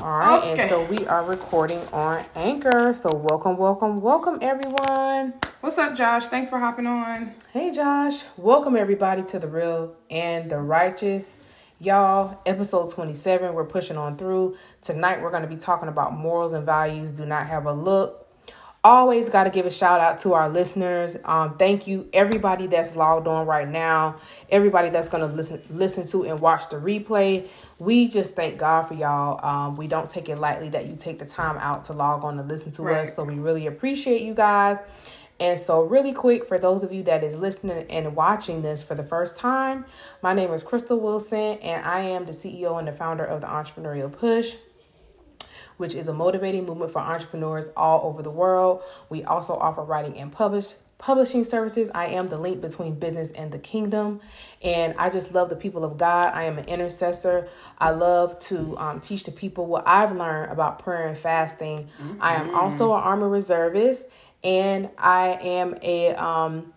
All right, okay. and so we are recording on Anchor. So welcome, welcome, welcome everyone. What's up, Josh? Thanks for hopping on. Hey, Josh. Welcome everybody to the Real and the Righteous. Y'all, episode 27, we're pushing on through. Tonight, we're going to be talking about morals and values. Do not have a look always got to give a shout out to our listeners. Um, thank you everybody that's logged on right now, everybody that's gonna listen listen to and watch the replay. We just thank God for y'all. Um, we don't take it lightly that you take the time out to log on and listen to right. us. So we really appreciate you guys. And so, really quick, for those of you that is listening and watching this for the first time, my name is Crystal Wilson, and I am the CEO and the founder of the Entrepreneurial Push which is a motivating movement for entrepreneurs all over the world. We also offer writing and publish publishing services. I am the link between business and the kingdom. And I just love the people of God. I am an intercessor. I love to um, teach the people what I've learned about prayer and fasting. Mm-hmm. I am also an Army reservist and I am a um,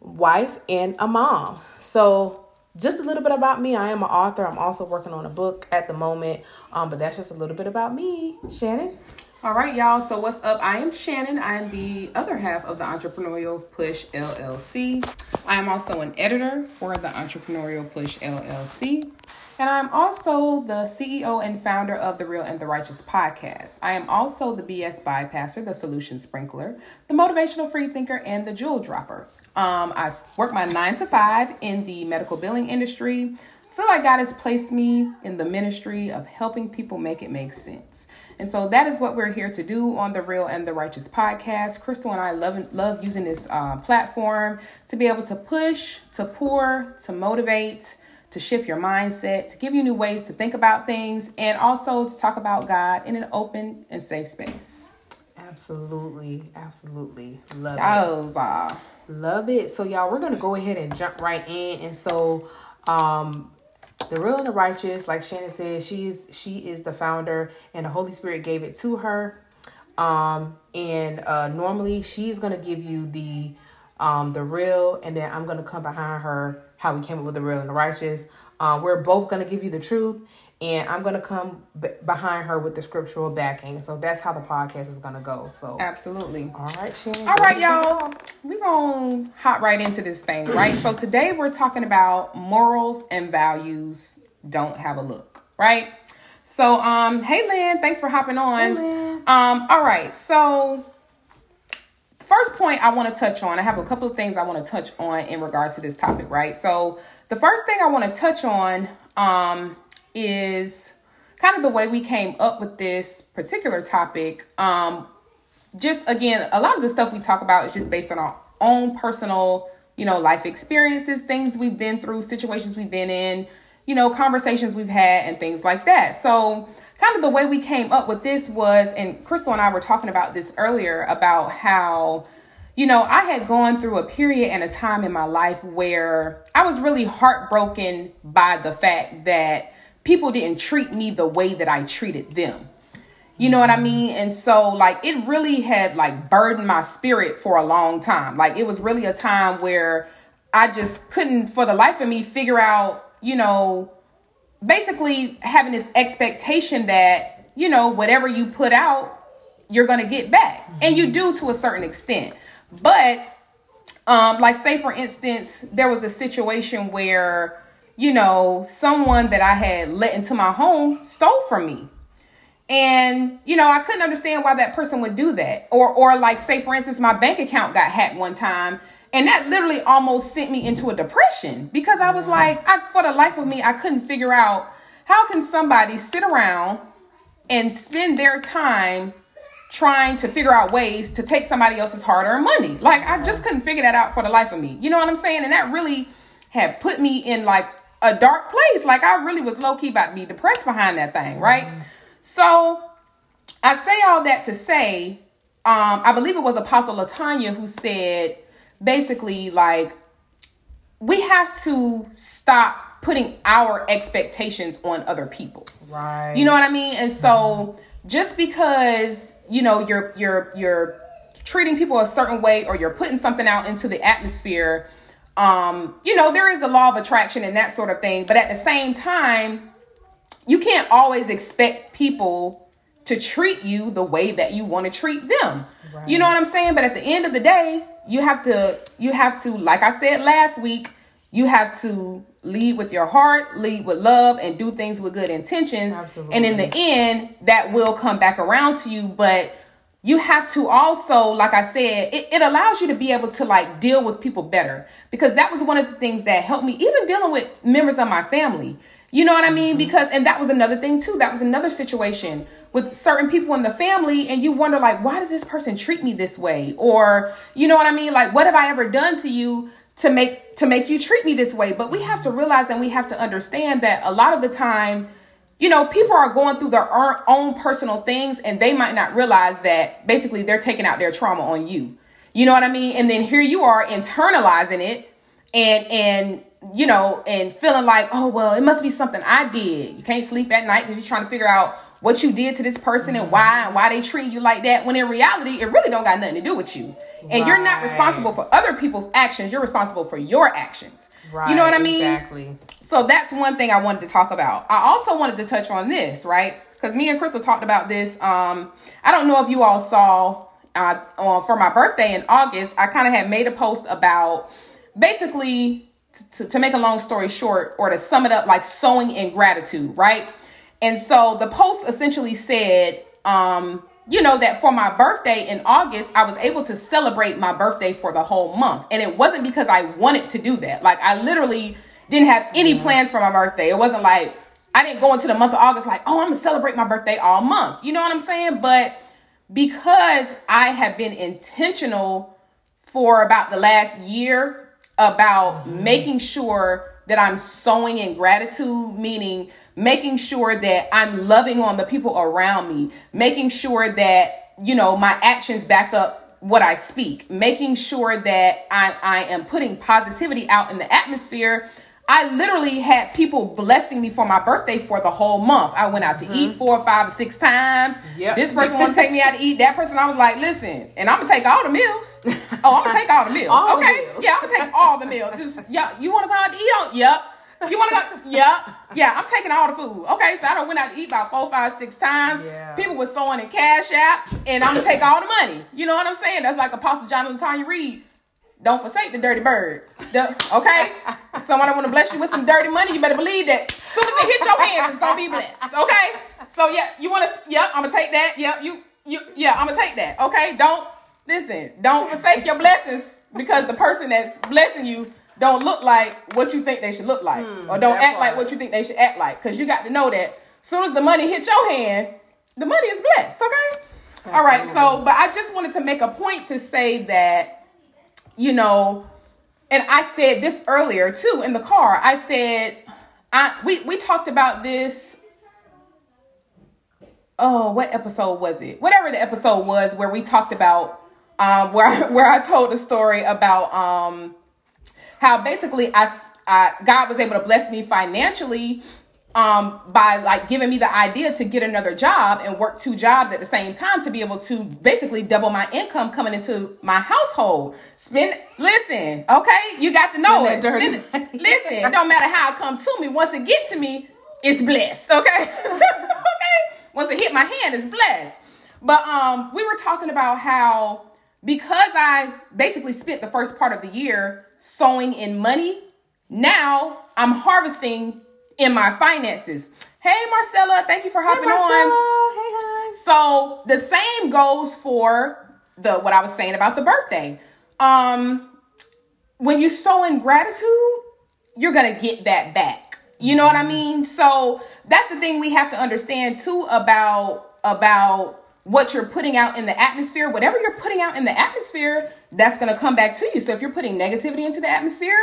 wife and a mom. So just a little bit about me. I am an author. I'm also working on a book at the moment. Um, but that's just a little bit about me. Shannon. All right, y'all. So what's up? I am Shannon. I am the other half of the Entrepreneurial Push LLC. I am also an editor for the Entrepreneurial Push LLC. And I'm also the CEO and founder of the Real and the Righteous podcast. I am also the BS bypasser, the solution sprinkler, the motivational free thinker, and the jewel dropper. Um, I've worked my nine to five in the medical billing industry. I feel like God has placed me in the ministry of helping people make it make sense. And so that is what we're here to do on the Real and the Righteous podcast. Crystal and I love, love using this uh, platform to be able to push, to pour, to motivate, to shift your mindset, to give you new ways to think about things, and also to talk about God in an open and safe space. Absolutely, absolutely love Those it. Are. Love it. So y'all, we're gonna go ahead and jump right in. And so, um, the real and the righteous, like Shannon said, she is she is the founder, and the Holy Spirit gave it to her. Um, and uh, normally she's gonna give you the um the real, and then I'm gonna come behind her how we came up with the real and the righteous. Uh, we're both gonna give you the truth, and I'm gonna come b- behind her with the scriptural backing. So that's how the podcast is gonna go. So absolutely. All right, Shannon. All right, y'all. We're gonna hop right into this thing, right? so today we're talking about morals and values don't have a look, right? So, um, hey Lynn, thanks for hopping on. Hey. Um, all right, so first point I want to touch on, I have a couple of things I want to touch on in regards to this topic, right? So the first thing I want to touch on, um, is kind of the way we came up with this particular topic. Um, just again, a lot of the stuff we talk about is just based on our own personal, you know, life experiences, things we've been through, situations we've been in, you know, conversations we've had, and things like that. So, kind of the way we came up with this was, and Crystal and I were talking about this earlier about how, you know, I had gone through a period and a time in my life where I was really heartbroken by the fact that people didn't treat me the way that I treated them. You know what I mean? And so like it really had like burdened my spirit for a long time. Like it was really a time where I just couldn't for the life of me figure out, you know, basically having this expectation that, you know, whatever you put out, you're going to get back. And you do to a certain extent. But um like say for instance, there was a situation where you know, someone that I had let into my home stole from me. And, you know, I couldn't understand why that person would do that. Or or like say for instance my bank account got hacked one time and that literally almost sent me into a depression because I was like I for the life of me I couldn't figure out how can somebody sit around and spend their time trying to figure out ways to take somebody else's hard-earned money. Like I just couldn't figure that out for the life of me. You know what I'm saying? And that really had put me in like a dark place. Like I really was low key about to be depressed behind that thing, right? Mm-hmm. So I say all that to say, um, I believe it was Apostle Latanya who said basically like we have to stop putting our expectations on other people. Right. You know what I mean? And so mm-hmm. just because, you know, you're you're you're treating people a certain way or you're putting something out into the atmosphere um, you know, there is a law of attraction and that sort of thing. But at the same time, you can't always expect people to treat you the way that you want to treat them. Right. You know what I'm saying? But at the end of the day, you have to you have to like I said last week, you have to lead with your heart, lead with love and do things with good intentions. Absolutely. And in the end, that will come back around to you, but you have to also like i said it, it, allows you to be able to like deal with people better. Because that was one of the things that helped me even dealing with members of my family. You know what i mean? Mm-hmm. because and that was another thing too. That was another situation with certain people in the family and you wonder like why does this person treat me this way? Or you know what i mean? Like what have i ever done to you to make to make you treat me this way? But we have to realize and we have to understand that a lot of the time you know, people are going through their own personal things and they might not realize that basically they're taking out their trauma on you. You know what I mean? And then here you are internalizing it and and you know, and feeling like, "Oh, well, it must be something I did." You can't sleep at night because you're trying to figure out what you did to this person and why and why they treat you like that when in reality it really don't got nothing to do with you. And right. you're not responsible for other people's actions you're responsible for your actions. Right, you know what i mean? exactly. So that's one thing i wanted to talk about. I also wanted to touch on this right? Because me and crystal talked about this um i don't know if you all saw uh, uh for my birthday in august i kind of had made a post about basically to, to make a long story short or to sum it up like sowing in gratitude right and so the post essentially said, um, you know, that for my birthday in August, I was able to celebrate my birthday for the whole month. And it wasn't because I wanted to do that. Like, I literally didn't have any plans for my birthday. It wasn't like I didn't go into the month of August like, oh, I'm gonna celebrate my birthday all month. You know what I'm saying? But because I have been intentional for about the last year about mm-hmm. making sure that I'm sowing in gratitude, meaning making sure that I'm loving on the people around me, making sure that, you know, my actions back up what I speak, making sure that I, I am putting positivity out in the atmosphere. I literally had people blessing me for my birthday for the whole month. I went out to mm-hmm. eat four, five, or six times. Yep. This person want to take me out to eat. That person, I was like, listen, and I'm gonna take all the meals. Oh, I'm gonna take all the meals. all okay, the meals. yeah, I'm gonna take all the meals. Just, yeah, you want to go out to eat? On? Yep. You want to go? yeah, yeah. I'm taking all the food. Okay, so I don't went out to eat about four, five, six times. Yeah. People were sowing in cash app, and I'm gonna take all the money. You know what I'm saying? That's like Apostle John and Tanya Reid. Don't forsake the dirty bird. The, okay, someone I want to bless you with some dirty money. You better believe that. As soon as it hit your hands, it's gonna be blessed. Okay. So yeah, you want to? Yep, I'm gonna take that. Yep, you, you, yeah, I'm gonna take that. Okay, don't listen. Don't forsake your blessings because the person that's blessing you don't look like what you think they should look like, hmm, or don't act part. like what you think they should act like. Because you got to know that as soon as the money hits your hand, the money is blessed. Okay. All right. So, but I just wanted to make a point to say that, you know, and I said this earlier too in the car. I said, I we we talked about this. Oh, what episode was it? Whatever the episode was where we talked about um where where I told the story about um how basically I, I God was able to bless me financially um, by like giving me the idea to get another job and work two jobs at the same time to be able to basically double my income coming into my household. Spend, listen, okay, you got to know it. Spend, listen, it don't matter how it come to me. Once it get to me, it's blessed. Okay, okay. Once it hit my hand, it's blessed. But um, we were talking about how because I basically spent the first part of the year sowing in money, now I'm harvesting in my finances. Hey Marcella, thank you for hopping hey, on. Hey, hi. So the same goes for the what I was saying about the birthday. Um when you sow in gratitude, you're gonna get that back. You know what I mean? So that's the thing we have to understand too about about what you're putting out in the atmosphere, whatever you're putting out in the atmosphere, that's going to come back to you. So if you're putting negativity into the atmosphere,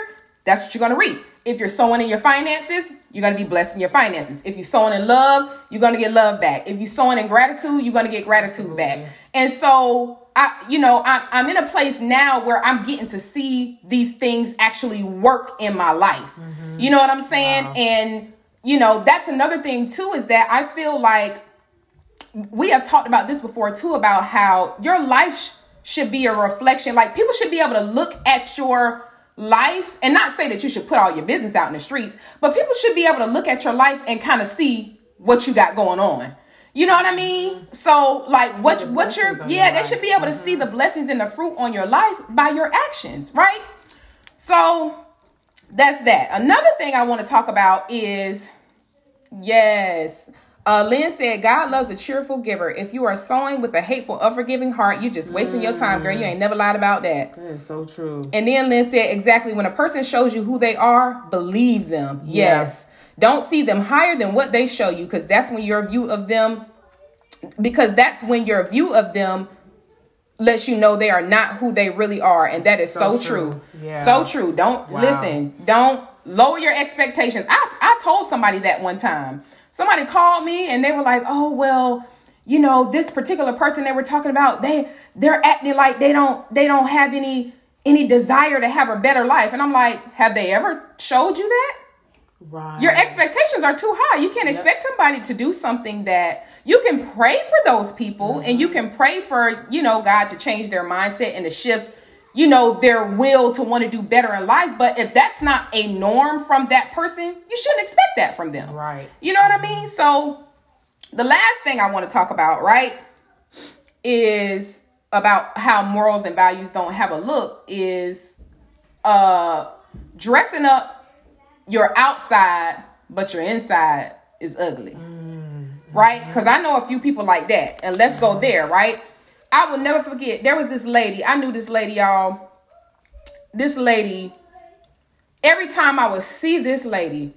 that's what you're going to reap. If you're sowing in your finances, you're going to be blessed in your finances. If you're sowing in love, you're going to get love back. If you're sowing in gratitude, you're going to get gratitude back. And so I, you know, I, I'm in a place now where I'm getting to see these things actually work in my life. Mm-hmm. You know what I'm saying? Wow. And, you know, that's another thing too, is that I feel like we have talked about this before too about how your life sh- should be a reflection. Like people should be able to look at your life and not say that you should put all your business out in the streets, but people should be able to look at your life and kind of see what you got going on. You know what I mean? So like what what your yeah, your they should be able to see the blessings and the fruit on your life by your actions, right? So that's that. Another thing I want to talk about is yes. Uh, Lynn said, God loves a cheerful giver. If you are sowing with a hateful, unforgiving heart, you just wasting your time, girl. You ain't never lied about that. That is so true. And then Lynn said, exactly when a person shows you who they are, believe them. Yes. Don't see them higher than what they show you, because that's when your view of them, because that's when your view of them lets you know they are not who they really are. And that is so, So true. true. Yeah. So true. Don't Wow. listen. Don't lower your expectations. I, I told somebody that one time. Somebody called me and they were like, oh, well, you know, this particular person they were talking about, they they're acting like they don't they don't have any any desire to have a better life. And I'm like, have they ever showed you that? Right. Your expectations are too high. You can't expect somebody to do something that you can pray for those people and you mm-hmm. can pray for, you know, God to change their mindset and to shift, you know, their will to want to do better in life. But if that's not a norm from that person, you shouldn't expect that from them. Right. You know what I mean? So the last thing I want to talk about, right, is about how morals and values don't have a look is uh dressing up your outside but your inside is ugly. Right? Cuz I know a few people like that. And let's go there, right? I will never forget. There was this lady. I knew this lady, y'all. This lady every time I would see this lady,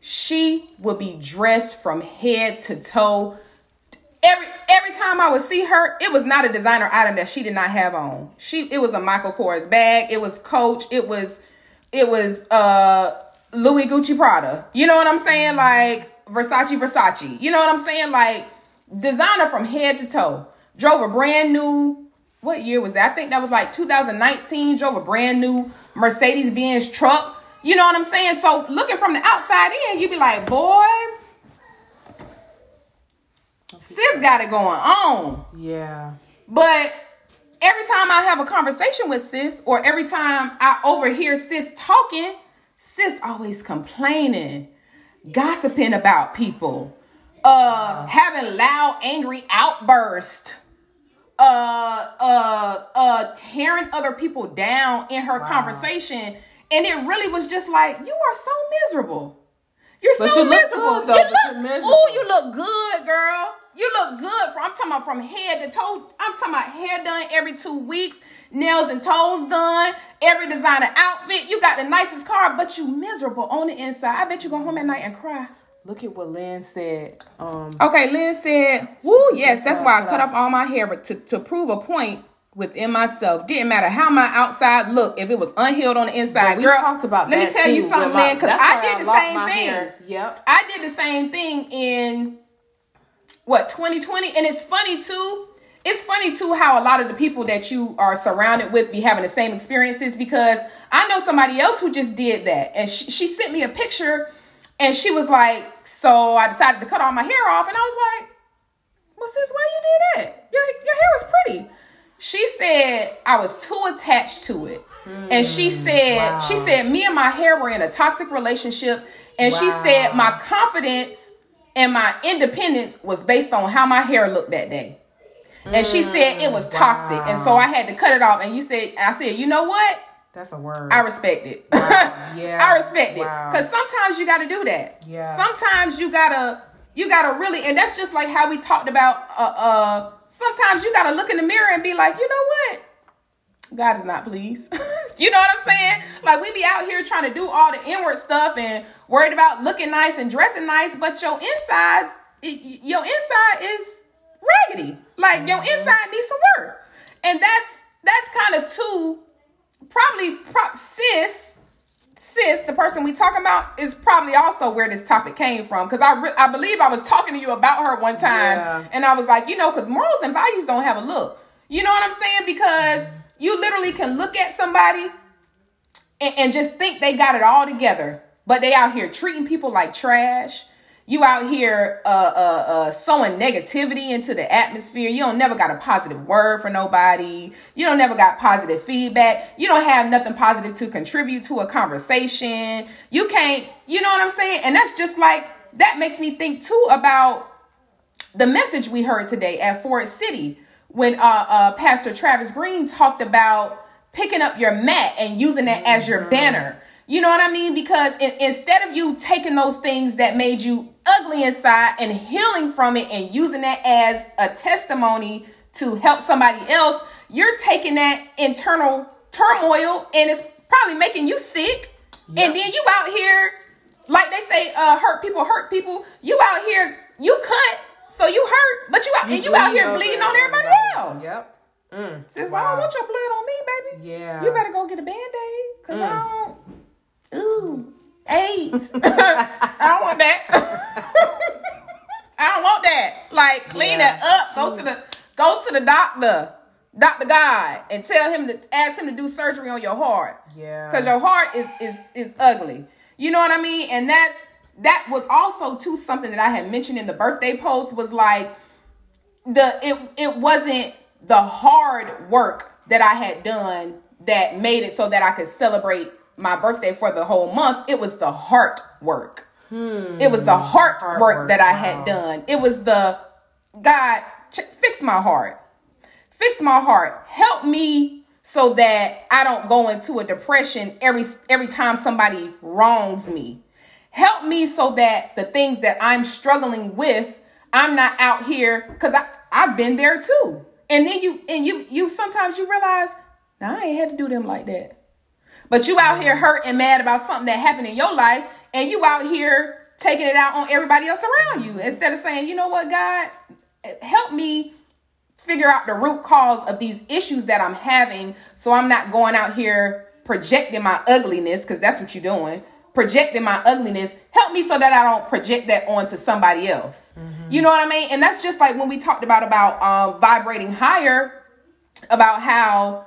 she would be dressed from head to toe. Every every time I would see her, it was not a designer item that she did not have on. She it was a Michael Kors bag, it was Coach, it was it was uh Louis Gucci Prada. You know what I'm saying? Like Versace Versace. You know what I'm saying? Like designer from head to toe. Drove a brand new what year was that? I think that was like 2019. Drove a brand new Mercedes Benz truck. You know what I'm saying? So looking from the outside in, you'd be like, boy, sis got it going on. Yeah. But every time I have a conversation with sis, or every time I overhear sis talking, sis always complaining, gossiping about people, uh, having loud, angry outbursts, uh, uh, uh, tearing other people down in her conversation. And it really was just like, you are so miserable. You're But so you miserable. good, though, you look, ooh, you look good, girl. You look good. From I'm talking about from head to toe. I'm talking about hair done every two weeks, nails and toes done, every designer outfit. You got the nicest car, but you miserable on the inside. I bet you go home at night and cry. Look at what Lynn said. Um, Okay, Lynn said, "Woo, yes, that's why I cut off. all my hair, but to, to prove a point within myself. Didn't matter how my outside looked, if it was unhealed on the inside. we Girl, talked about let me tell too, you something, Lynn, because I did the same thing. hair. Yep. I did the same thing in what 2020, and it's funny too. It's funny too how a lot of the people that you are surrounded with be having the same experiences because I know somebody else who just did that, and she, she sent me a picture, and she was like, "So I decided to cut all my hair off," and I was like, "Well, sis, why you did that? Your your hair was pretty." She said I was too attached to it. And she hmm, said, wow. she said, me and my hair were in a toxic relationship. And she said, my confidence and my independence was based on how my hair looked that day. And she said it was toxic. And so hmm, I had to cut it off. And you said, I said, you know what? That's a word. I respect it. Yeah. I respect it. Wow. Cause sometimes you gotta do that. Yeah. Sometimes you gotta you gotta really and that's just like how we talked about uh uh sometimes you gotta look in the mirror and be like, you know what? God is not pleased. you know what I'm saying? Like we be out here trying to do all the inward stuff and worried about looking nice and dressing nice, but your insides, your inside is raggedy. Like your inside needs some work, and that's that's kind of too probably pro- sis sis the person we talking about is probably also where this topic came from. Because I, re- I believe i was talking to you about her one time Yeah. and i was like you know because morals and values don't have a look. You know what i'm saying? Because you literally can look at somebody and, and just think they got it all together but they out here treating people like trash you out here uh, uh, uh, sowing negativity into the atmosphere. You don't never got a positive word for nobody. You don't never got positive feedback. You don't have nothing positive to contribute to a conversation. You can't, you know what I'm saying? And that's just like that makes me think too about the message we heard today at Fort City when uh, uh, Pastor Travis Green talked about picking up your mat and using that as your banner. You know what I mean? Because in, instead of you taking those things that made you ugly inside and healing from it and using that as a testimony to help somebody else, you're taking that internal turmoil and it's probably making you sick. Yep. And then you out here, like they say, uh, hurt people hurt people. You out here, you cut, so you hurt, but you out you and you out here bleeding on everybody, else. Yep. Mm, Since wow. I don't want your blood on me, baby. Yeah. You better go get a band-aid. Cause mm. I don't ooh. AIDS. I don't want that. I don't want that. Like clean yeah. that up. Go to the go to the doctor. Dr. God and tell him to ask him to do surgery on your heart. Yeah. Because your heart is is is ugly. You know what I mean? And that's that was also too something that I had mentioned in the birthday post was like the it it wasn't the hard work that I had done that made it so that I could celebrate my birthday for the whole month. It was the heart work. Hmm. It was the heart, heart work, work, that I had done. It was the God fix my heart fix my heart. Help me so that I don't go into a depression every every time somebody wrongs me. Help me so that the things that I'm struggling with, I'm not out here because I I've been there too. And then you and you you sometimes you realize, now I ain't had to do them like that. But you out here hurt and mad about something that happened in your life, and you out here taking it out on everybody else around you instead of saying, you know what, God, help me figure out the root cause of these issues that I'm having so I'm not going out here projecting my ugliness because that's what you're doing projecting my ugliness. Help me so that I don't project that onto somebody else. Mm-hmm. you know what I mean? And that's just like when we talked about about um, vibrating higher about how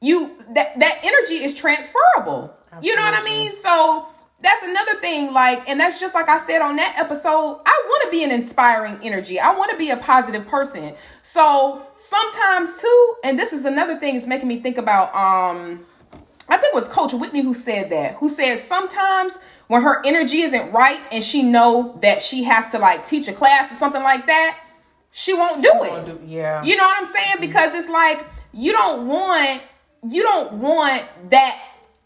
you that that energy is transferable. Absolutely. you know what I mean? So that's another thing like and that's just like i said on that episode i want to be an inspiring energy. I want to be a positive person. So sometimes too and this is another thing is making me think about um i think it was coach whitney who said that who said sometimes when her energy isn't right and she know that she have to like teach a class or something like that she won't do she it. do, yeah. You know what i'm saying? Because it's like you don't want you don't want that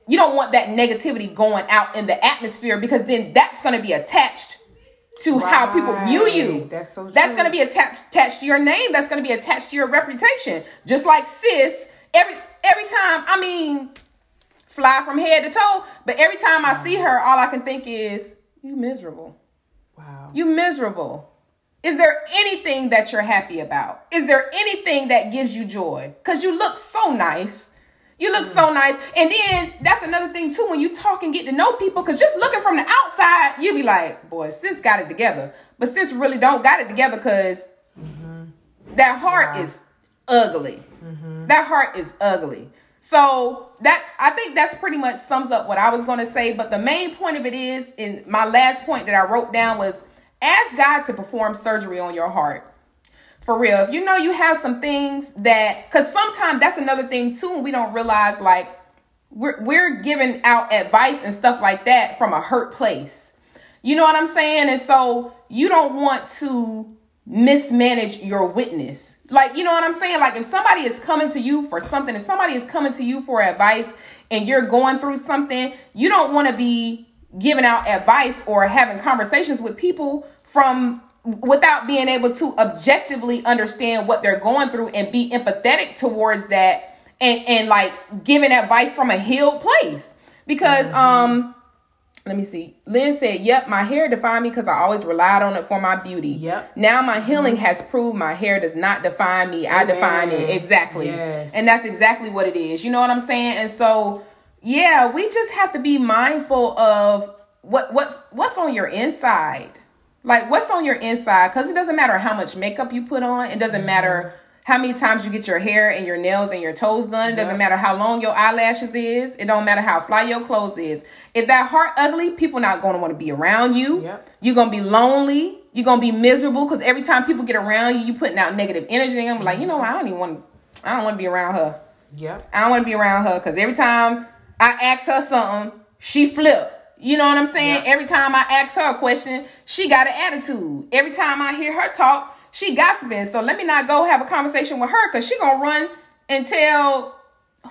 you don't want that negativity going out in the atmosphere because then that's going to be attached to right. how people view you. That's so true. That's going to be attached attached to your name. That's going to be attached to your reputation. Just like sis, every every time, I mean, fly from head to toe, but every time I see her, all I can think is, you miserable. Wow. You miserable. Is there anything that you're happy about? Is there anything that gives you joy? Cuz you look so nice. You look so nice. And then that's another thing too, when you talk and get to know people, because just looking from the outside, you be like, boy, sis got it together. But sis really don't got it together because mm-hmm. that heart wow. is ugly. Mm-hmm. That heart is ugly. So that I think that's pretty much sums up what I was going to say. But the main point of it is, in my last point that I wrote down was ask God to perform surgery on your heart. For real. If you know you have some things that, because sometimes that's another thing too, we don't realize like we're, we're giving out advice and stuff like that from a hurt place. You know what I'm saying? And so you don't want to mismanage your witness. Like, you know what I'm saying? Like, if somebody is coming to you for something, if somebody is coming to you for advice and you're going through something, you don't want to be giving out advice or having conversations with people from without being able to objectively understand what they're going through and be empathetic towards that and and like giving advice from a healed place because mm-hmm. um let me see. Lynn said, Yep, my hair defined me because I always relied on it for my beauty. Yep. Now my healing mm-hmm. has proved my hair does not define me. Amen. I define it. Exactly. Yes. And that's exactly what it is. You know what I'm saying? And so, yeah, we just have to be mindful of what what's what's on your inside. Like what's on your inside? Because it doesn't matter how much makeup you put on. It doesn't mm-hmm. matter how many times you get your hair and your nails and your toes done. It doesn't matter how long your eyelashes is. It don't matter how fly your clothes is. If that heart ugly, people not going to want to be around you. Yep. You're going to be lonely. You're going to be miserable because every time people get around you, you putting out negative energy. I'm like, you know, I don't even want to, I don't want to be around her. Yep. I don't want to be around her because every time I ask her something, she flip. You know what I'm saying? Yeah. Every time I ask her a question, she got an attitude. Every time I hear her talk, she gossiping. So let me not go have a conversation with her because she gonna run and tell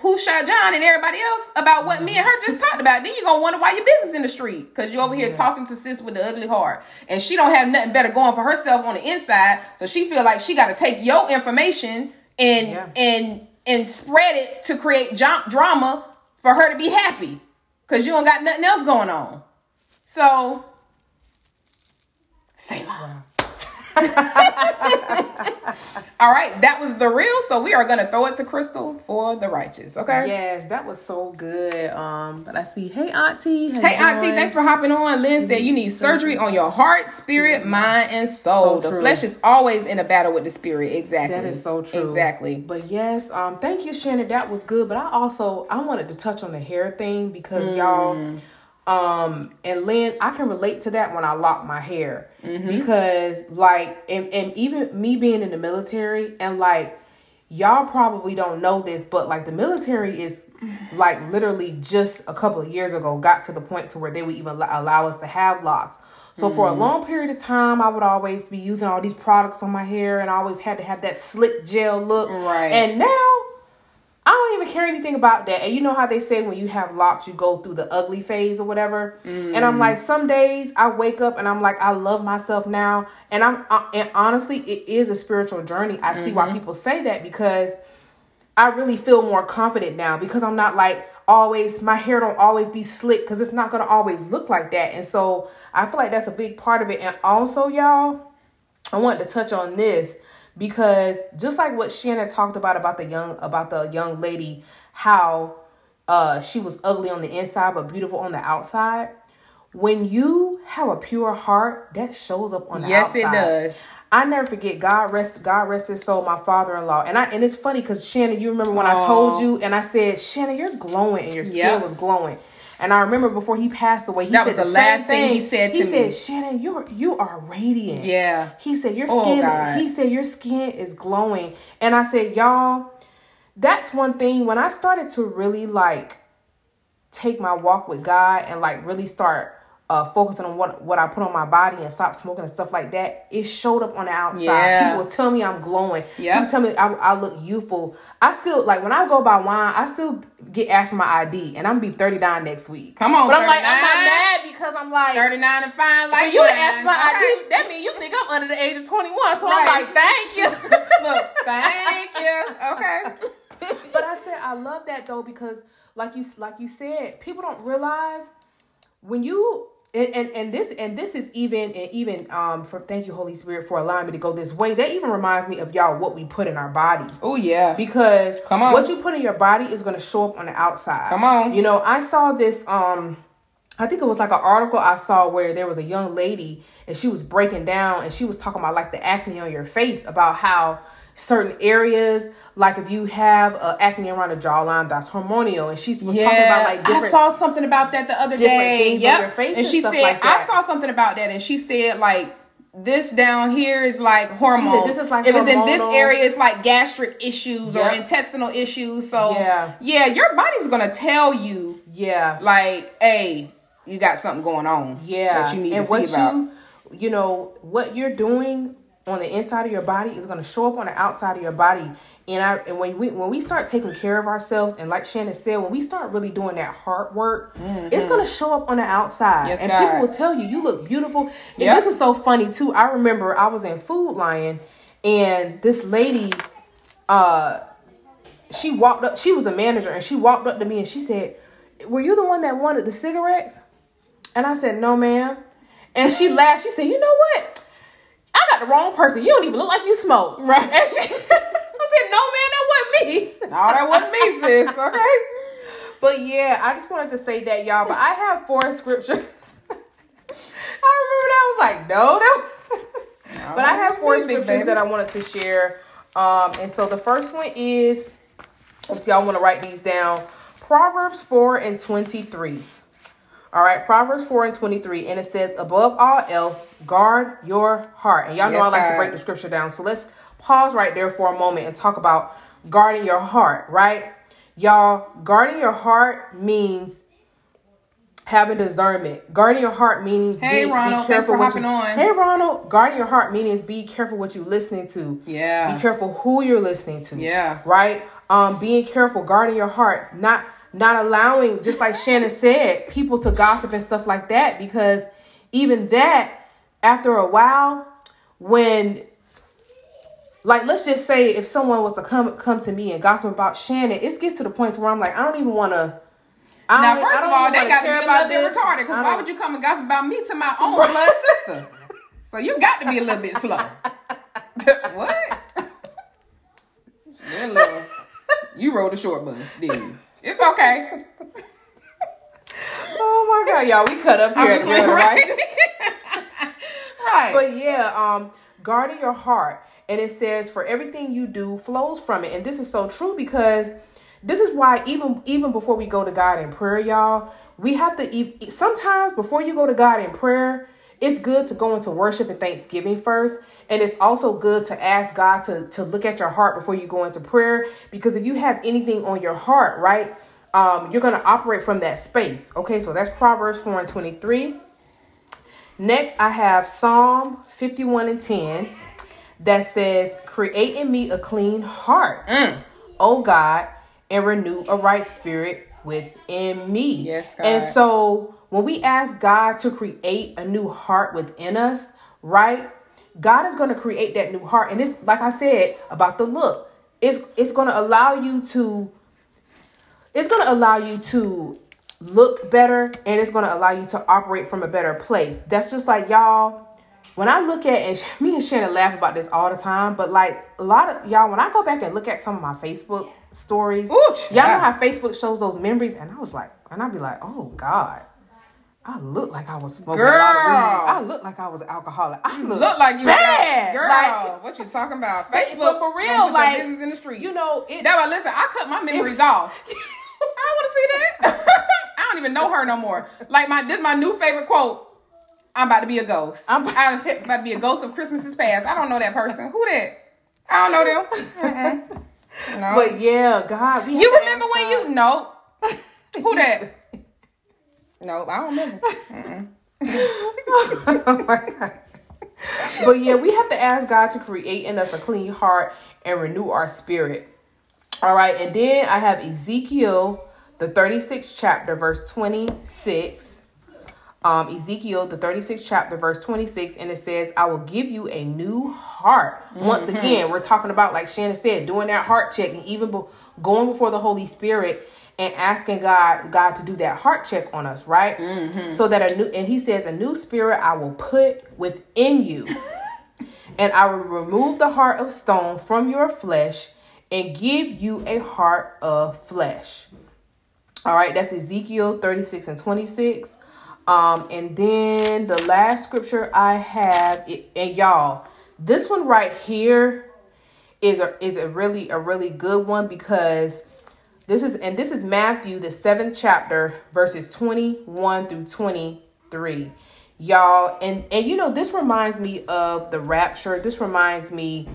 who shot John and everybody else about what me and her just talked about. Then you gonna wonder why your business in the street because you over here Yeah. talking to sis with the ugly heart, and she don't have nothing better going for herself on the inside. So she feel like she got to take your information and Yeah. and and spread it to create drama for her to be happy because you don't got nothing else going on. So, say la. All right, that was the real. So we are gonna throw it to Crystal for the righteous. Okay. Yes, that was so good. Um, but I see, hey auntie, Hey Auntie, doing? thanks for hopping on. Lynn said you need surgery on your heart, spirit, mind, and soul. So the flesh is always in a battle with the spirit. Exactly. That is so true. Exactly. But yes, um, thank you, Shannon. That was good. But I also I wanted to touch on the hair thing because Mm. y'all, um, and Lynn, I can relate to that when I lock my hair Mm-hmm. because like, and, and even me being in the military and like. Y'all probably don't know this, but like the military is like literally just a couple of years ago got to the point to where they would even allow us to have locks. So for Mm-hmm. a long period of time, I would always be using all these products on my hair, and I always had to have that slick gel look. Right. And now I don't even care anything about that. And you know how they say when you have locks, you go through the ugly phase or whatever. And I'm like, some days I wake up and I'm like, I love myself now. And I'm uh, and honestly, it is a spiritual journey. I see why people say that because I really feel more confident now because I'm not like always my hair don't always be slick because it's not gonna always look like that. And so I feel like that's a big part of it. And also, y'all, I wanted to touch on this because just like what Shannon talked about about the young about the young lady, how uh she was ugly on the inside but beautiful on the outside. When you have a pure heart, that shows up on the Yes, outside. Yes it does. I never forget. God rest, God rest his soul. My father-in-law, and I, and it's funny because Shannon, you remember when I told you, and I said, Shannon, you're glowing, and your skin Yep. was glowing. And I remember before he passed away, he That said was the same last thing he said to me. He said. Shannon, you're you are radiant. Yeah. He said your Oh, skin. God. he said your skin is glowing, and I said, y'all, that's one thing. When I started to really like take my walk with God and like really start uh, focusing on what what I put on my body and stop smoking and stuff like that, it showed up on the outside. Yeah. People tell me I'm glowing. Yep. People tell me I, I look youthful. I still like when I go buy wine, I still get asked for my ID, and I'm gonna be 39 next week. Come on, but I'm like I'm not mad because I'm like 39 and fine like you wine. ask my Okay. ID, that means you think I'm under the age of 21. So Right. I'm like, thank you. Look, thank you. Okay. but I said I love that though because like you like you said, people don't realize when you and, and, and this and this is even and even um for thank you Holy Spirit for allowing me to go this way. That even reminds me of y'all what we put in our bodies. Oh yeah. Because Come on. what you put in your body is going to show up on the outside. Come on. You know, I saw this um I think it was like an article I saw where there was a young lady and she was breaking down and she was talking about like the acne on your face about how certain areas like if you have uh, acne around the jawline that's hormonal and she was talking about like different I saw something about that the other day. Yep. your face and and she said, like I saw something about that, and she said like this down here is like hormones. this is like if it's in this area, it's like gastric issues or intestinal issues. So Yeah. yeah, your body's gonna tell you yeah like, hey, you got something going on. Yeah, that you need and to see about. you, you know, what you're doing on the inside of your body is going to show up on the outside of your body. And I, and when we when we start taking care of ourselves, and like Shannon said, when we start really doing that hard work, it's going to show up on the outside. Mm-hmm. Yes, and God. people will tell you, you look beautiful. And Yep. this is so funny too. I remember I was in Food Lion, and this lady, uh, she walked up. She was the manager, and she walked up to me and she said, "Were you the one that wanted the cigarettes?" And I said, "No, ma'am." And she laughed. She said, "You know what? Got the wrong person. You don't even look like you smoke." Right. And she, I said, "No, man, that wasn't me." No, that wasn't me, sis. Okay. But yeah, I just wanted to say that, y'all. But I have four scriptures. I remember that. I was like, no, that. but I have four scriptures baby. that I wanted to share. Um, and so the first one is, obviously, I want to write these down. Proverbs four and twenty three. All right, Proverbs 4 and 23, and it says, Above all else, guard your heart. And y'all know Yes, I like to break the scripture down. So let's pause right there for a moment and talk about guarding your heart, right? Y'all, guarding your heart means having discernment. Guarding your heart means Hey, be, Ronald, be careful what you, on. Hey Ronald, guarding your heart means be careful what you listening to. Yeah. Be careful who you're listening to. Yeah. Right? Um, being careful, guarding your heart, not not allowing, just like Shannon said, people to gossip and stuff like that, because even that, after a while, when like let's just say if someone was to come come to me and gossip about Shannon, it gets to the point where I'm like, I don't even want to. Now, first of all, they got to be a little bit retarded because why would you come and gossip about me to my own blood sister? So you got to be a little bit slow. what? You rode the short bus, didn't you? It's okay. Oh my god, y'all, we cut up here at the right. Righteous. right. But yeah, um, guarding your heart, and it says for everything you do flows from it, and this is so true because this is why even even before we go to God in prayer, y'all, we have to. e- Sometimes before you go to God in prayer, it's good to go into worship and thanksgiving first, and it's also good to ask God to to look at your heart before you go into prayer, because if you have anything on your heart, right. Um, you're going to operate from that space. Okay, so that's Proverbs 4 and 23. Next, I have Psalm 51 and 10 that says, Create in me a clean heart, O God, and renew a right spirit within me. Yes, God. And so when we ask God to create a new heart within us, right? God is going to create that new heart. And it's like I said about the look, it's it's going to allow you to it's going to allow you to look better and it's going to allow you to operate from a better place. That's just like y'all. When I look at and me and Shannon laugh about this all the time, but like a lot of y'all, when I go back and look at some of my Facebook stories, Ooh, y'all know how Facebook shows those memories, and I was like, and I'd be like, oh God, I look like I was smoking a lot of weed. I look like I was an alcoholic. I look, Look like you bad. girl. Like, what you talking about? Facebook for real, like business in the streets. you know, it, That listen, I cut my memories off. I don't want to see that. I don't even know her no more. Like my this is my new favorite quote. I'm about to be a ghost. I'm- about to be a ghost of Christmases past. I don't know that person. Who that? I don't know them. No. but yeah, God, you remember when you no? Who that? Nope, I don't remember. oh my God. But yeah, we have to ask God to create in us a clean heart and renew our spirit. All right, and then I have Ezekiel, the 36th chapter, verse 26. Um, Ezekiel, the 36th chapter, verse 26, and it says, I will give you a new heart. Once again, we're talking about, like Shannon said, doing that heart check and even be- going before the Holy Spirit and asking God, God to do that heart check on us, right? So that a new, and he says, a new spirit I will put within you and I will remove the heart of stone from your flesh and give you a heart of flesh. All right, that's Ezekiel 36 and 26. Um, and then the last scripture I have, it, and y'all, this one right here is a is a really a really good one because this is and this is Matthew the seventh chapter verses 21 through 23 y'all and and you know this reminds me of the rapture. This reminds me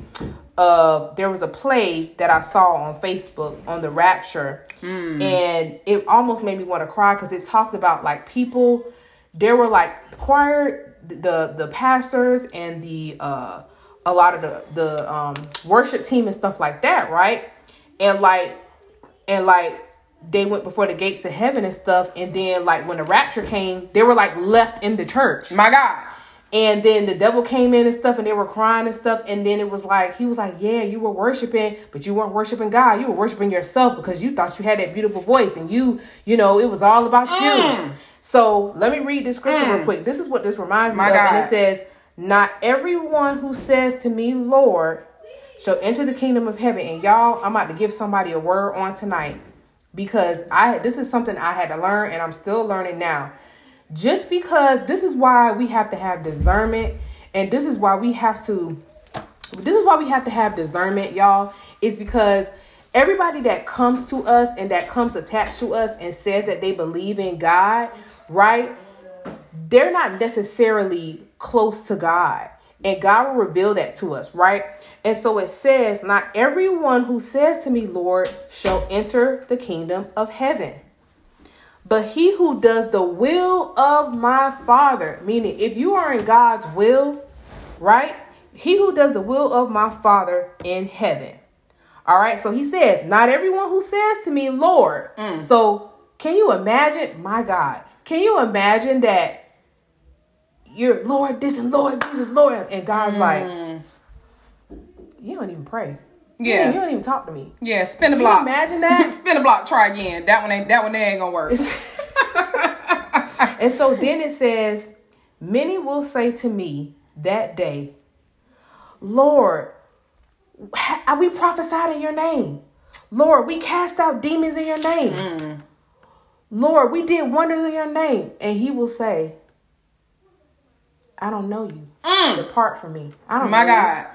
of there was a play that i saw on facebook on the rapture. And it almost made me want to cry because it talked about like people there were like the choir the the pastors and the uh a lot of the the um worship team and stuff like that right? And like and like they went before the gates of heaven and stuff and then like when the rapture came they were like left in the church. My God. and then the devil came in and stuff and they were crying and stuff and then it was like he was like yeah you were worshiping but you weren't worshiping god. You were worshiping yourself because you thought you had that beautiful voice and you you know it was all about you. Mm. So let me read this scripture real mm. quick. This is what this reminds me My of and it says not everyone who says to me lord shall enter the kingdom of heaven. And y'all i'm about to give somebody a word on tonight. Because i this is something i had to learn and i'm still learning now. Just because this is why we have to have discernment and this is why we have to this is why we have to have discernment y'all is because everybody that comes to us and that comes attached to us and says that they believe in god right they're not necessarily close to god. And god will reveal that to us right and so it says not everyone who says to me lord shall enter the kingdom of heaven But he who does the will of my Father, meaning if you are in God's will, right? He who does the will of my Father in heaven. All right. So he says, not everyone who says to me, Lord. Mm. So can you imagine, my God, can you imagine that you're Lord this and Lord Jesus, Lord, and God's like, you don't even pray. Mm. Yeah. don't- you don't even talk to me. Yeah, spin the block. imagine that? spin the block. Try again. That one ain't. That one ain't gonna work. And so then it says, Many will say to me that day, Lord, we prophesied in your name. Lord, we cast out demons in your name. Lord, we did wonders in your name. And he will say, I don't know you. Depart from me. I don't My know you.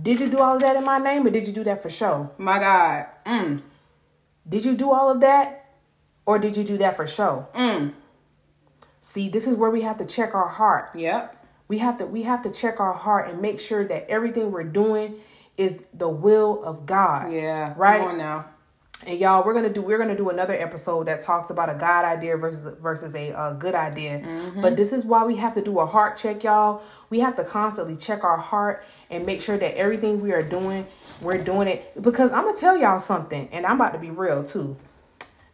Did you do all of that in my name or did you do that for show? My God. Mm. Did you do all of that or did you do that for show? Mm. See, this is where we have to check our heart. Yep. We have to we have to check our heart and make sure that everything we're doing is the will of God. Yeah. Right? Come on now. And y'all, we're gonna do we're gonna do another episode that talks about a God idea versus versus a, uh good idea. Mm-hmm. But this is why we have to do a heart check, y'all. We have to constantly check our heart and make sure that everything we are doing, we're doing it. Because I'm gonna tell y'all something, and I'm about to be real too.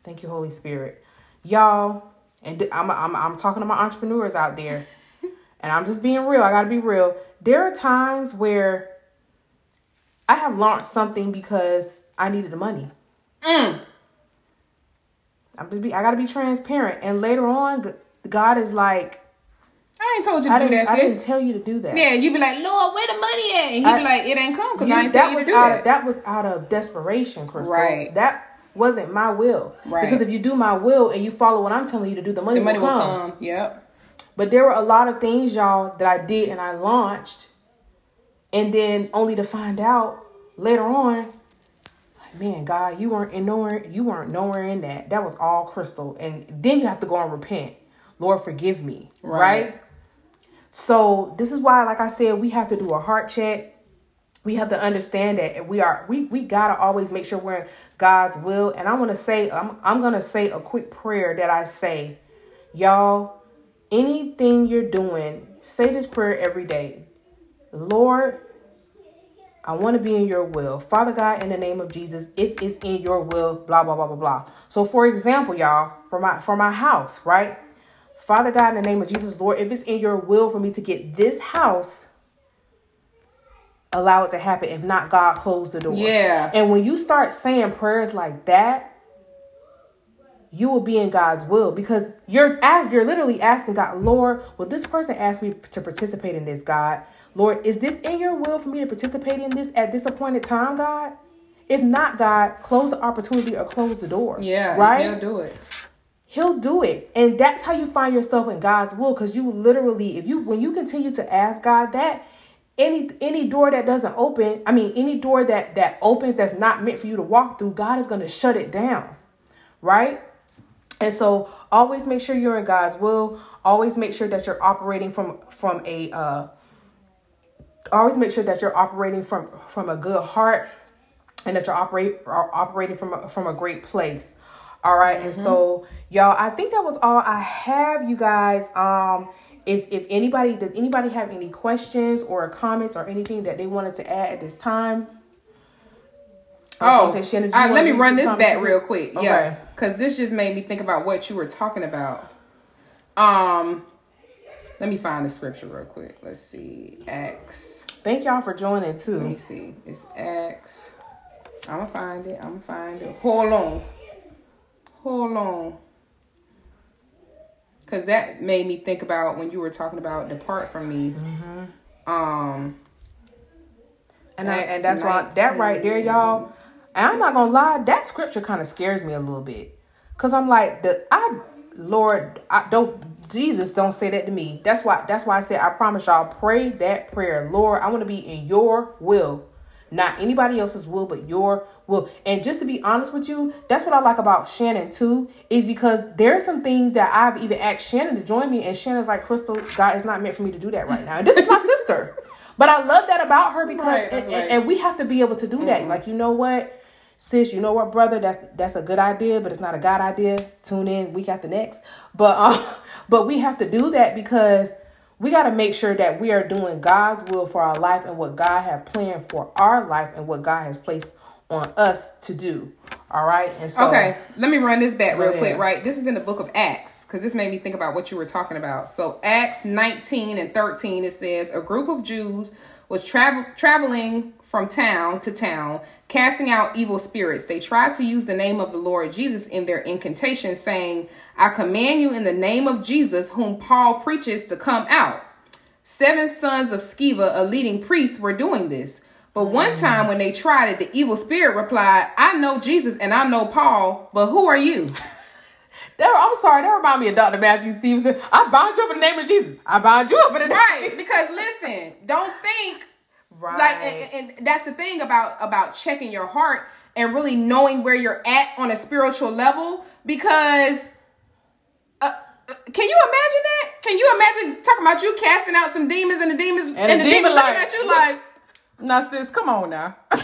Thank you, Holy Spirit, y'all. And I'm I'm I'm talking to my entrepreneurs out there, and I'm just being real. I gotta be real. There are times where I have launched something because I needed the money. Mm. I'm just be, I gotta be transparent. And later on, God is like, I ain't told you to I do that, I didn't tell you to do that. Yeah, you be like, Lord, where the money at? And he I- be like, it ain't come because I ain't tell you to do that. Of, that was out of desperation, Crystal. Right. That wasn't my will. Right. Because if you do my will and you follow what I'm telling you to do, the money, the money will, will come. come. Yep. But there were a lot of things, y'all, that I did and I launched, and then only to find out later on, man, God, you weren't in nowhere. You weren't nowhere in that. That was all crystal. And then you have to go and repent. Lord, forgive me. Right. right? So this is why, like I said, we have to do a heart check. We have to understand that we are we we gotta always make sure we're in God's will. And I want to say I'm I'm gonna say a quick prayer that I say, y'all. Anything you're doing, say this prayer every day. Lord, I want to be in your will. Father God, in the name of Jesus, if it's in your will, blah blah blah blah blah. So for example, y'all, for my for my house, right? Father God, in the name of Jesus, Lord, if it's in your will for me to get this house, allow it to happen. If not, God, close the door. Yeah. And when you start saying prayers like that, you will be in God's will because you're ask, you're literally asking God, Lord, will this person ask me to participate in this, God? Lord, is this in your will for me to participate in this at this appointed time, God? If not, God, close the opportunity or close the door. Yeah. Right? He'll do it. He'll do it. And that's how you find yourself in God's will. Because you literally, if you when you continue to ask God that, any any door that doesn't open, I mean any door that that opens that's not meant for you to walk through, God is gonna shut it down. Right? And so always make sure you're in God's will. Always make sure that you're operating from from a uh always make sure that you're operating from from a good heart and that you're operate are operating from a, from a great place. All right? And so y'all, I think that was all I have you guys. Um is if anybody does anybody have any questions or comments or anything that they wanted to add at this time? Oh, say, Shannon, do you all right, let me run this back real quick. Okay. Yeah, because this just made me think about what you were talking about. Um, let me find the scripture real quick. Let's see, Acts. Thank y'all for joining too. Let me see. It's Acts. I'ma find it. I'ma find it. Hold on. Hold on. Cause that made me think about when you were talking about depart from me. Mm-hmm. Um. And I, and that's why that right there, y'all. And I'm not gonna lie, that scripture kind of scares me a little bit, cause I'm like the I Lord, I don't Jesus don't say that to me. That's why that's why I said I promise y'all pray that prayer. Lord, I want to be in your will, not anybody else's will, but your will. And just to be honest with you, that's what I like about Shannon too, is because there are some things that I've even asked Shannon to join me, and Shannon's like, Crystal, God is not meant for me to do that right now. And this is my sister. But I love that about her because Right, and, right. and we have to be able to do that. Mm-hmm. Like, you know what? Sis, you know what, brother, that's that's a good idea, but it's not a God idea. Tune in week after the next. But uh, but we have to do that because we got to make sure that we are doing God's will for our life and what God has planned for our life and what God has placed on us to do. All right. And so, okay, let me run this back real quick. Right, this is in the book of Acts because this made me think about what you were talking about. So Acts 19 and 13, it says a group of Jews was travel traveling from town to town, casting out evil spirits. They tried to use the name of the Lord Jesus in their incantation, saying, I command you in the name of Jesus, whom Paul preaches, to come out. Seven sons of Sceva, a leading priest, were doing this. But one mm. time when they tried it, the evil spirit replied, I know Jesus and I know Paul, but who are you? I'm sorry, that remind me of Dr. Matthew Stevenson. I bind you up in the name of Jesus. I bind you up in the name Right, because listen, don't think Right. Like, and, and that's the thing about about checking your heart and really knowing where you're at on a spiritual level because uh, uh, can you imagine that? Can you imagine talking about you casting out some demons and the demons and, and the, the demon looking at you like, "Now, sis, come on now.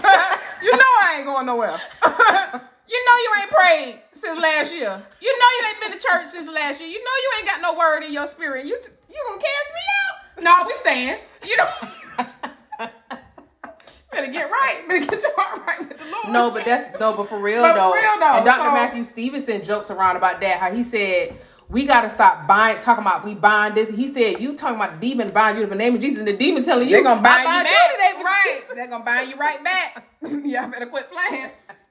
you know I ain't going nowhere. you know you ain't prayed since last year. You know you ain't been to church since last year. You know you ain't got no word in your spirit. You t- you gonna cast me out? No, we stand. You know." better get right. Better get your heart right with the Lord. No, but that's no, but for real but though. For real though. And Dr. So, Matthew Stevenson jokes around about that. How he said we got to stop buying, talking about we buying this. He said, you talking about the demon buying you in the name of Jesus, and the demon telling you they're gonna buy you back. Right? They're gonna buy you right back. Y'all better quit playing.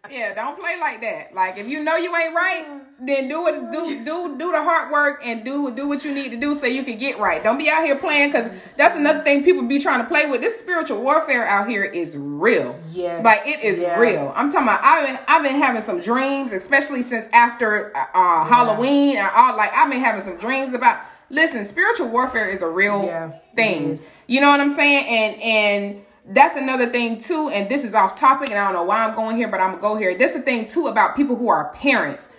Yeah, don't play like that. Like if you know you ain't right, then do it. Do do do the hard work and do do what you need to do so you can get right. Don't be out here playing because that's another thing people be trying to play with. This spiritual warfare out here is real. Yeah, like it is yeah. real. I'm talking about. I've been I've been having some dreams, especially since after uh, yeah. Halloween and all. Like I've been having some dreams about. Listen, spiritual warfare is a real yeah, thing. You know what I'm saying? And and that's another thing too and this is off topic and i don't know why i'm going here but i'm gonna go here. This is the thing too about people who are parents.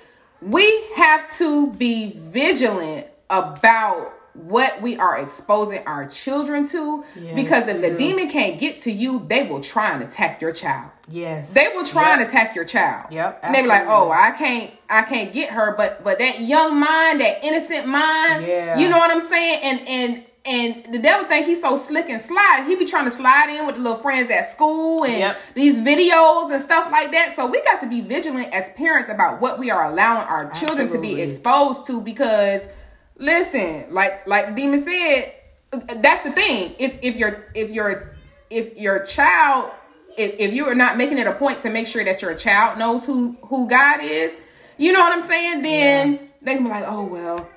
We have to be vigilant about what we are exposing our children to yes, because if the do. demon can't get to you they will try and attack your child. Yes. They will try yep. and attack your child. Yep and they be like oh i can't i can't get her but but that young mind that innocent mind yeah. you know what i'm saying? And and and the devil think he's so slick and slide. He be trying to slide in with the little friends at school and yep. these videos and stuff like that. So we got to be vigilant as parents about what we are allowing our children Absolutely. to be exposed to because listen, like like Demon said, that's the thing. If if your if your if your child if, if you are not making it a point to make sure that your child knows who who God is, you know what I'm saying, then yeah. they can be like, "Oh well,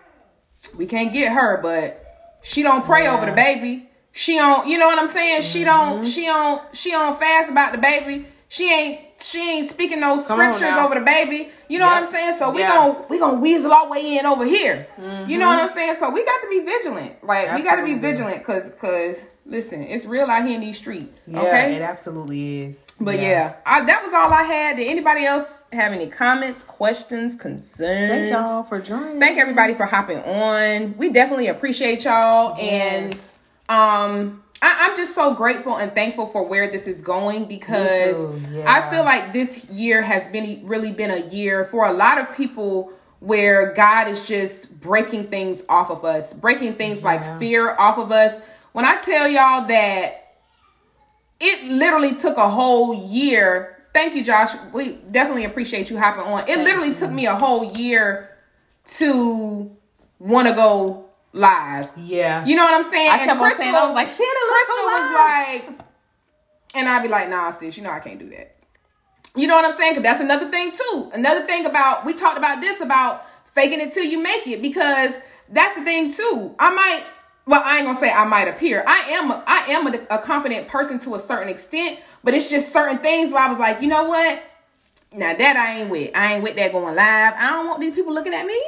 we can't get her, but she don't pray yeah. over the baby. She don't, you know what I'm saying? Mm-hmm. She don't, she don't, she don't fast about the baby. She ain't, she ain't speaking no scriptures over the baby. You know yep. what I'm saying? So we gonna we gonna weasel our way in over here. Mm-hmm. You know what I'm saying? So we got to be vigilant. Like absolutely. we got to be vigilant because because listen, it's real out here in these streets. Yeah, okay, it absolutely is. But yeah, yeah I, that was all I had. Did anybody else have any comments, questions, concerns? Thank y'all for joining. Thank everybody for hopping on. We definitely appreciate y'all yes. and um I, am just so grateful and thankful for where this is going because yeah. I feel like this year has been really been a year for a lot of people where God is just breaking things off of us, breaking things yeah. like fear off of us. When I tell y'all that it literally took a whole year. Thank you, Josh. We definitely appreciate you hopping on. It Thank literally you. took me a whole year to want to go live. Yeah. You know what I'm saying? I and kept Crystal, on saying, I was like, Shannon, Crystal was like, and I'd be like, nah, sis, you know I can't do that. You know what I'm saying? Because that's another thing too. Another thing about we talked about this about faking it till you make it because that's the thing too. I might. Well, I ain't gonna say I might appear. I am. A, I am a, a confident person to a certain extent, but it's just certain things where I was like, you know what? Now that I ain't with. I ain't with that going live. I don't want these people looking at me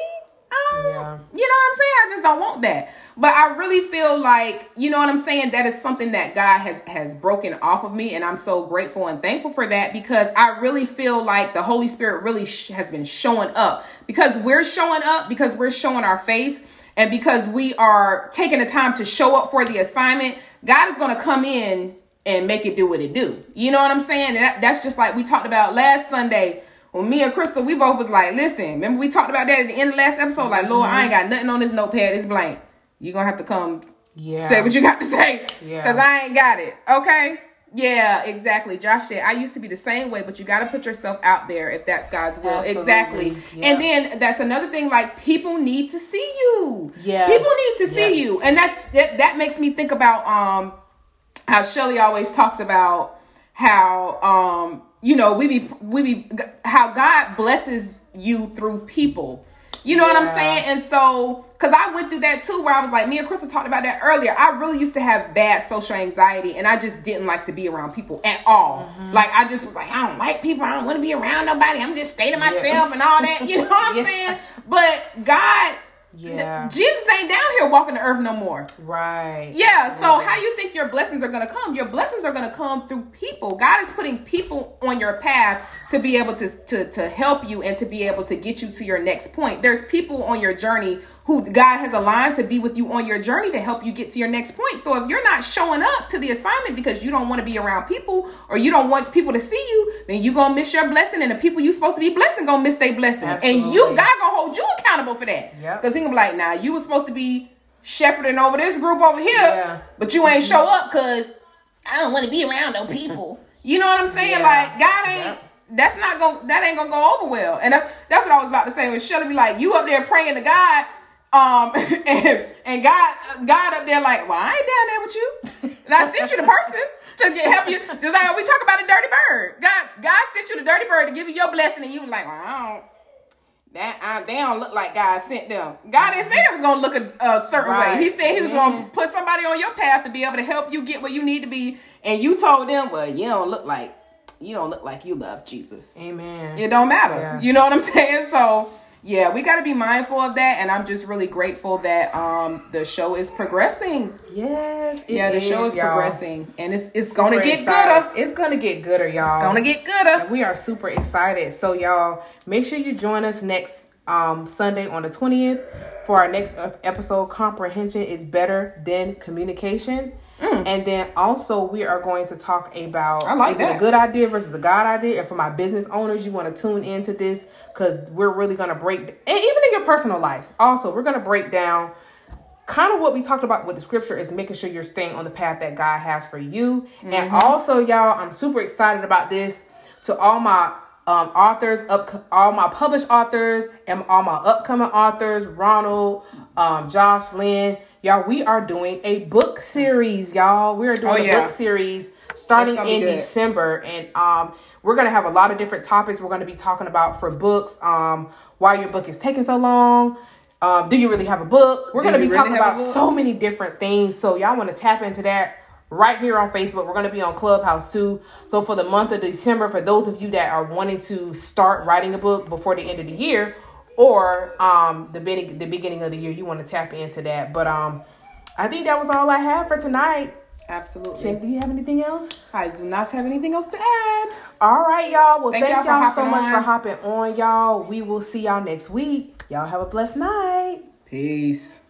yeah. You know what I'm saying? I just don't want that. But I really feel like, you know what I'm saying? That is something that God has has broken off of me and I'm so grateful and thankful for that because I really feel like the Holy Spirit really sh- has been showing up because we're showing up because we're showing our face and because we are taking the time to show up for the assignment. God is going to come in and make it do what it do. You know what I'm saying? And that, that's just like we talked about last Sunday when me and Crystal, we both was like, listen, remember we talked about that at the end of last episode? Like, Lord, I ain't mm-hmm. got nothing on this notepad. It's blank. you going to have to come Yeah. say what you got to say. Yeah. Because I ain't got it. Okay? Yeah, exactly. Josh said, I used to be the same way, but you got to put yourself out there if that's God's will. Absolutely. Exactly. Yeah. And then that's another thing, like, people need to see you. Yeah. People need to see Yeah. you. And that's that, that makes me think about um how Shelly always talks about how um you know we be we be how God blesses you through people. You know what I'm saying? And so cuz I went through that too where I was like me and Crystal talked about that earlier. I really used to have bad social anxiety and I just didn't like to be around people at all. Mm-hmm. Like I just was like I don't like people. I don't want to be around nobody. I'm just staying to myself and all that. You know what I'm Yeah. saying? But God Yeah. Jesus ain't down here walking the earth no more. Right. Yeah, so how you think your blessings are going to come? Your blessings are going to come through people. God is putting people on your path to be able to, to to help you and to be able to get you to your next point. There's people on your journey who God has aligned to be with you on your journey to help you get to your next point. So if you're not showing up to the assignment because you don't want to be around people or you don't want people to see you, then you're going to miss your blessing and the people you're supposed to be blessing going to miss their blessing. And you Absolutely. God going to hold you accountable for that. Yep. Cuz he going to be like, "Nah, you was supposed to be shepherding over this group over here, Yeah. but you ain't mm-hmm. show up because I don't want to be around no people. You know what I'm saying? Yeah. Like God ain't. Yep. That's not gonna. That ain't gonna go over well. And that's, that's what I was about to say. When Shelly be like, you up there praying to God, um, and, and God, God up there like, well, I ain't down there with you. And I sent you the person to get help you. Just like we talk about a dirty bird. God, God sent you the dirty bird to give you your blessing, and you was like, well, I don't. That I, they don't look like God sent them. God didn't say it was gonna look a, a certain Right. way. He said he was Yeah. gonna put somebody on your path to be able to help you get where you need to be. And you told them, well, you don't look like you don't look like you love Jesus. Amen. It don't matter. Yeah. You know what I'm saying? So yeah, we got to be mindful of that. And I'm just really grateful that um the show is progressing. yes. it yeah, the show is y'all. progressing, and it's it's gonna get excited. gooder. It's gonna get gooder, y'all. It's gonna get gooder. And we are super excited. So y'all, make sure you join us next um, Sunday on the 20th for our next episode. Comprehension is better than communication. And then also we are going to talk about Mm. I like is it a good idea versus a God idea. And for my business owners, you want to tune into this because we're really gonna break and even in your personal life. Also, we're gonna break down kind of what we talked about with the scripture is making sure you're staying on the path that God has for you. And Mm-hmm. also, y'all, I'm super excited about this. To all my um, authors, up all my published authors, and all my upcoming authors, Ronald, um, Josh, Lynn, y'all, we are doing a book series, y'all. We are doing Oh, a yeah. book series starting in. December, and um, we're gonna have a lot of different topics we're gonna be talking about for books. Um, why your book is taking so long. Um, do you really have a book? We're gonna be really talking about so many different things. So y'all want to tap into that right here on Facebook. We're gonna be on Clubhouse too. So for the month of December, for those of you that are wanting to start writing a book before the end of the year, or um the beginning the beginning of the year, you want to tap into that. But um, I think that was all I have for tonight. Absolutely. Jen, do you have anything else? I do not have anything else to add. All right, y'all. Well, Thank thank, y'all y'all, so much on. for hopping on, y'all. We will see y'all next week. Y'all have a blessed night. Peace.